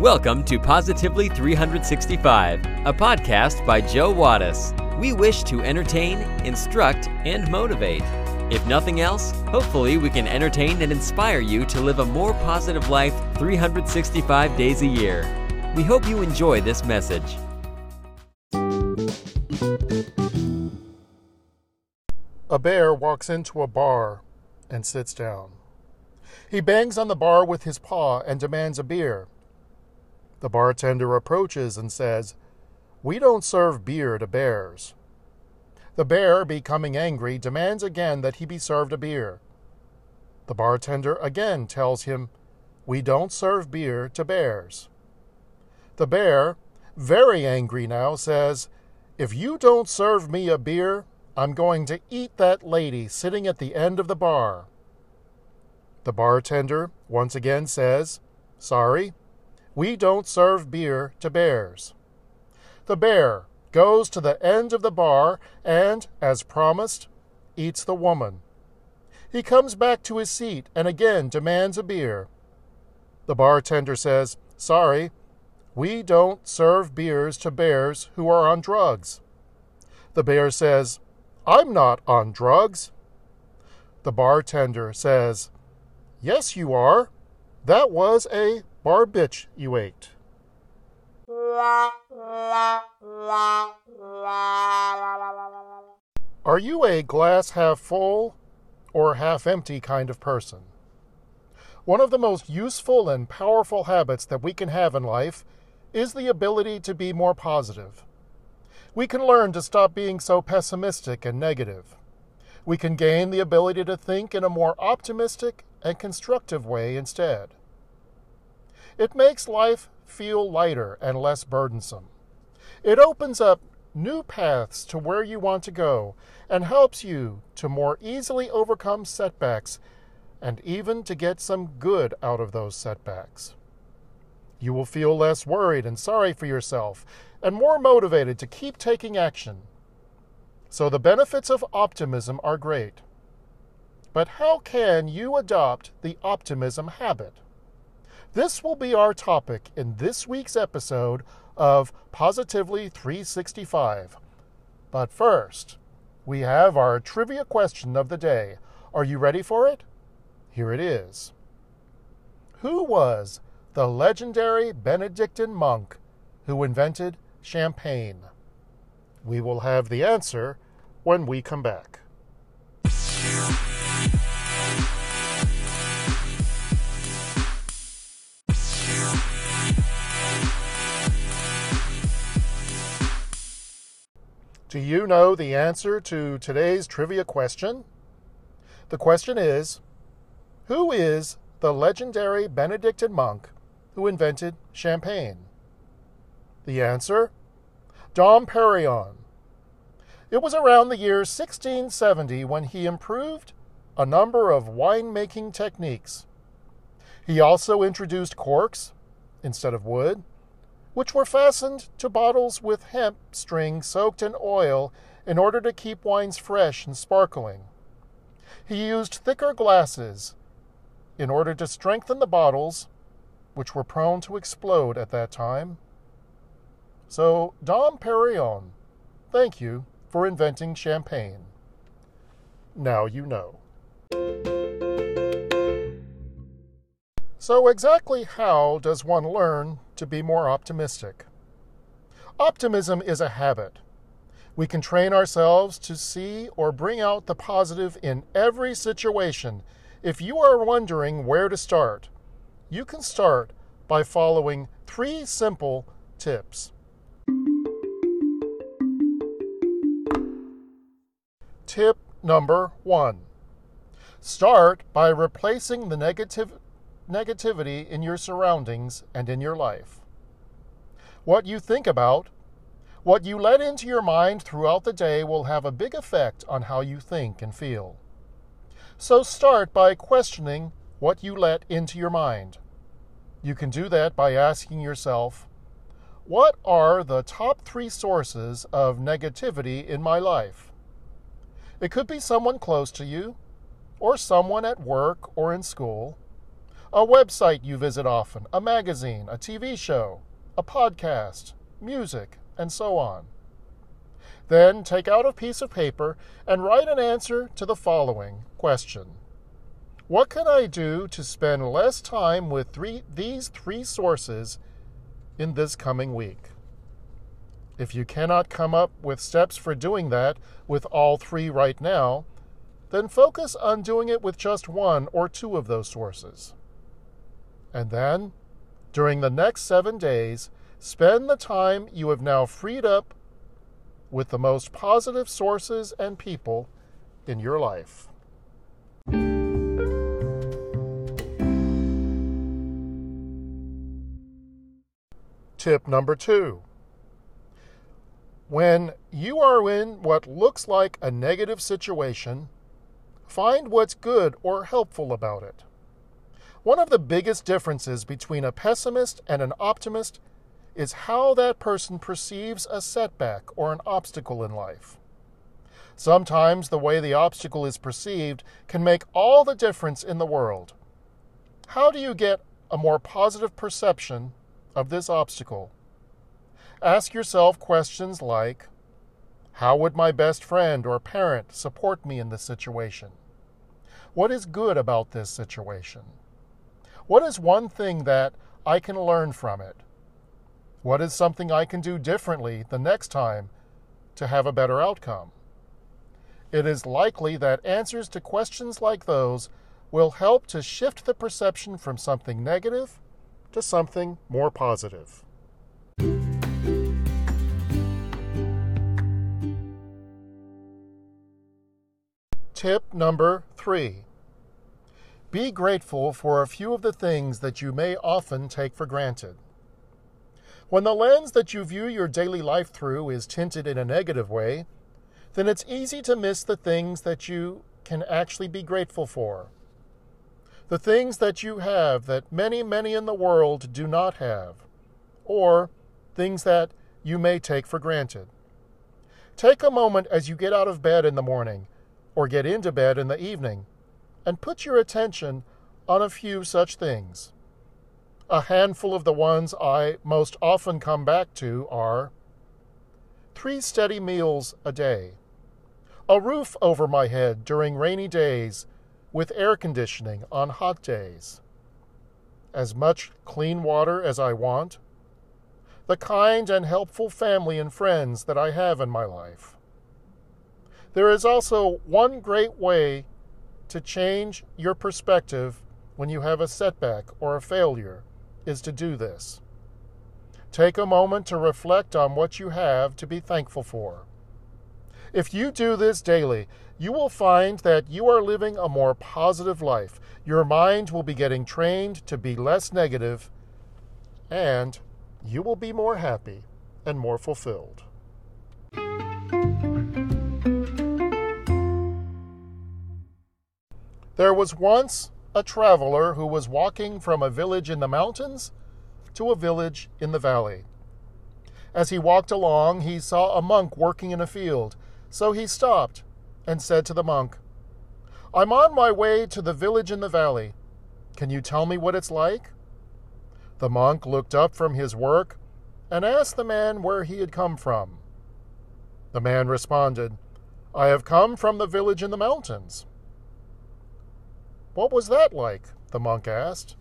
Welcome to Positively 365, a podcast by Joe Wattis. We wish to entertain, instruct, and motivate. If nothing else, hopefully we can entertain and inspire you to live a more positive life 365 days a year. We hope you enjoy this message. A bear walks into a bar and sits down. He bangs on the bar with his paw and demands a beer. The bartender approaches and says, We don't serve beer to bears. The bear, becoming angry, demands again that he be served a beer. The bartender again tells him, We don't serve beer to bears. The bear, very angry now, says, If you don't serve me a beer, I'm going to eat that lady sitting at the end of the bar. The bartender once again says, Sorry, we don't serve beer to bears. The bear goes to the end of the bar and, as promised, eats the woman. He comes back to his seat and again demands a beer. The bartender says, Sorry, we don't serve beers to bears who are on drugs. The bear says, I'm not on drugs. The bartender says, Yes, you are. That was a bitch you ate. Are you a glass half full or half empty kind of person? One of the most useful and powerful habits that we can have in life is the ability to be more positive. We can learn to stop being so pessimistic and negative. We can gain the ability to think in a more optimistic and constructive way instead. It makes life feel lighter and less burdensome. It opens up new paths to where you want to go and helps you to more easily overcome setbacks and even to get some good out of those setbacks. You will feel less worried and sorry for yourself and more motivated to keep taking action. So the benefits of optimism are great. But how can you adopt the optimism habit? This will be our topic in this week's episode of Positively 365. But first, we have our trivia question of the day. Are you ready for it? Here it is. Who was the legendary Benedictine monk who invented champagne? We will have the answer when we come back. Do you know the answer to today's trivia question? The question is Who is the legendary Benedictine monk who invented champagne? The answer Dom Perignon. It was around the year 1670 when he improved a number of winemaking techniques. He also introduced corks instead of wood which were fastened to bottles with hemp string soaked in oil in order to keep wines fresh and sparkling. He used thicker glasses in order to strengthen the bottles, which were prone to explode at that time. So, Dom Perignon, thank you for inventing champagne. Now you know. So, exactly how does one learn to be more optimistic? Optimism is a habit. We can train ourselves to see or bring out the positive in every situation. If you are wondering where to start, you can start by following three simple tips. Tip number one Start by replacing the negative negativity in your surroundings and in your life. What you think about, what you let into your mind throughout the day will have a big effect on how you think and feel. So start by questioning what you let into your mind. You can do that by asking yourself, What are the top three sources of negativity in my life? It could be someone close to you, or someone at work or in school a website you visit often, a magazine, a TV show, a podcast, music, and so on. Then take out a piece of paper and write an answer to the following question What can I do to spend less time with three, these three sources in this coming week? If you cannot come up with steps for doing that with all three right now, then focus on doing it with just one or two of those sources. And then, during the next seven days, spend the time you have now freed up with the most positive sources and people in your life. Tip number two when you are in what looks like a negative situation, find what's good or helpful about it. One of the biggest differences between a pessimist and an optimist is how that person perceives a setback or an obstacle in life. Sometimes the way the obstacle is perceived can make all the difference in the world. How do you get a more positive perception of this obstacle? Ask yourself questions like How would my best friend or parent support me in this situation? What is good about this situation? What is one thing that I can learn from it? What is something I can do differently the next time to have a better outcome? It is likely that answers to questions like those will help to shift the perception from something negative to something more positive. Tip number three Be grateful for a few of the things that you may often take for granted. When the lens that you view your daily life through is tinted in a negative way, then it's easy to miss the things that you can actually be grateful for. The things that you have that many, many in the world do not have, or things that you may take for granted. Take a moment as you get out of bed in the morning or get into bed in the evening, and put your attention on a few such things. A handful of the ones I most often come back to are three steady meals a day, a roof over my head during rainy days with air conditioning on hot days, as much clean water as I want, the kind and helpful family and friends that I have in my life there is also one great way to change your perspective when you have a setback or a failure is to do this. Take a moment to reflect on what you have to be thankful for. If you do this daily, you will find that you are living a more positive life. Your mind will be getting trained to be less negative, and you will be more happy and more fulfilled. There was once a traveler who was walking from a village in the mountains to a village in the valley. As he walked along, he saw a monk working in a field, so he stopped and said to the monk, I'm on my way to the village in the valley. Can you tell me what it's like? The monk looked up from his work and asked the man where he had come from. The man responded, I have come from the village in the mountains. What was that like? the monk asked.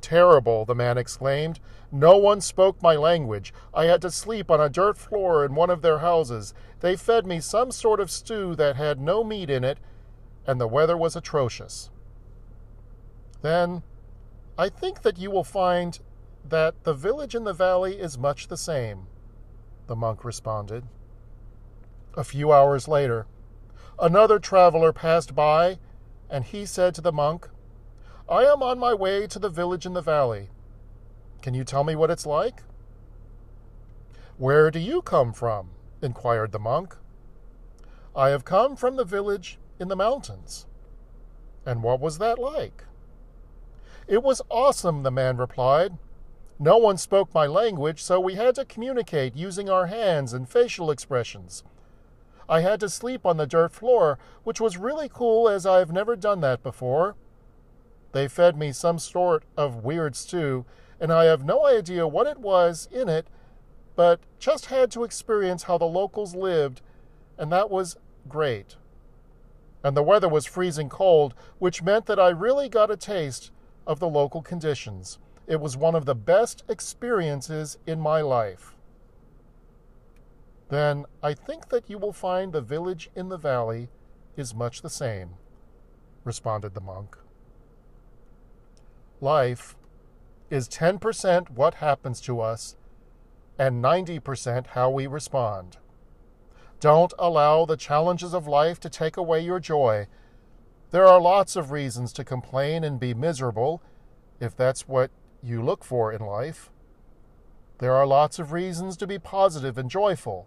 Terrible, the man exclaimed. No one spoke my language. I had to sleep on a dirt floor in one of their houses. They fed me some sort of stew that had no meat in it, and the weather was atrocious. Then, I think that you will find that the village in the valley is much the same, the monk responded. A few hours later, another traveler passed by and he said to the monk, I am on my way to the village in the valley. Can you tell me what it's like? Where do you come from? inquired the monk. I have come from the village in the mountains. And what was that like? It was awesome, the man replied. No one spoke my language, so we had to communicate using our hands and facial expressions. I had to sleep on the dirt floor, which was really cool as I've never done that before. They fed me some sort of weird stew, and I have no idea what it was in it, but just had to experience how the locals lived, and that was great. And the weather was freezing cold, which meant that I really got a taste of the local conditions. It was one of the best experiences in my life. Then I think that you will find the village in the valley is much the same, responded the monk. Life is 10% what happens to us and 90% how we respond. Don't allow the challenges of life to take away your joy. There are lots of reasons to complain and be miserable, if that's what you look for in life. There are lots of reasons to be positive and joyful,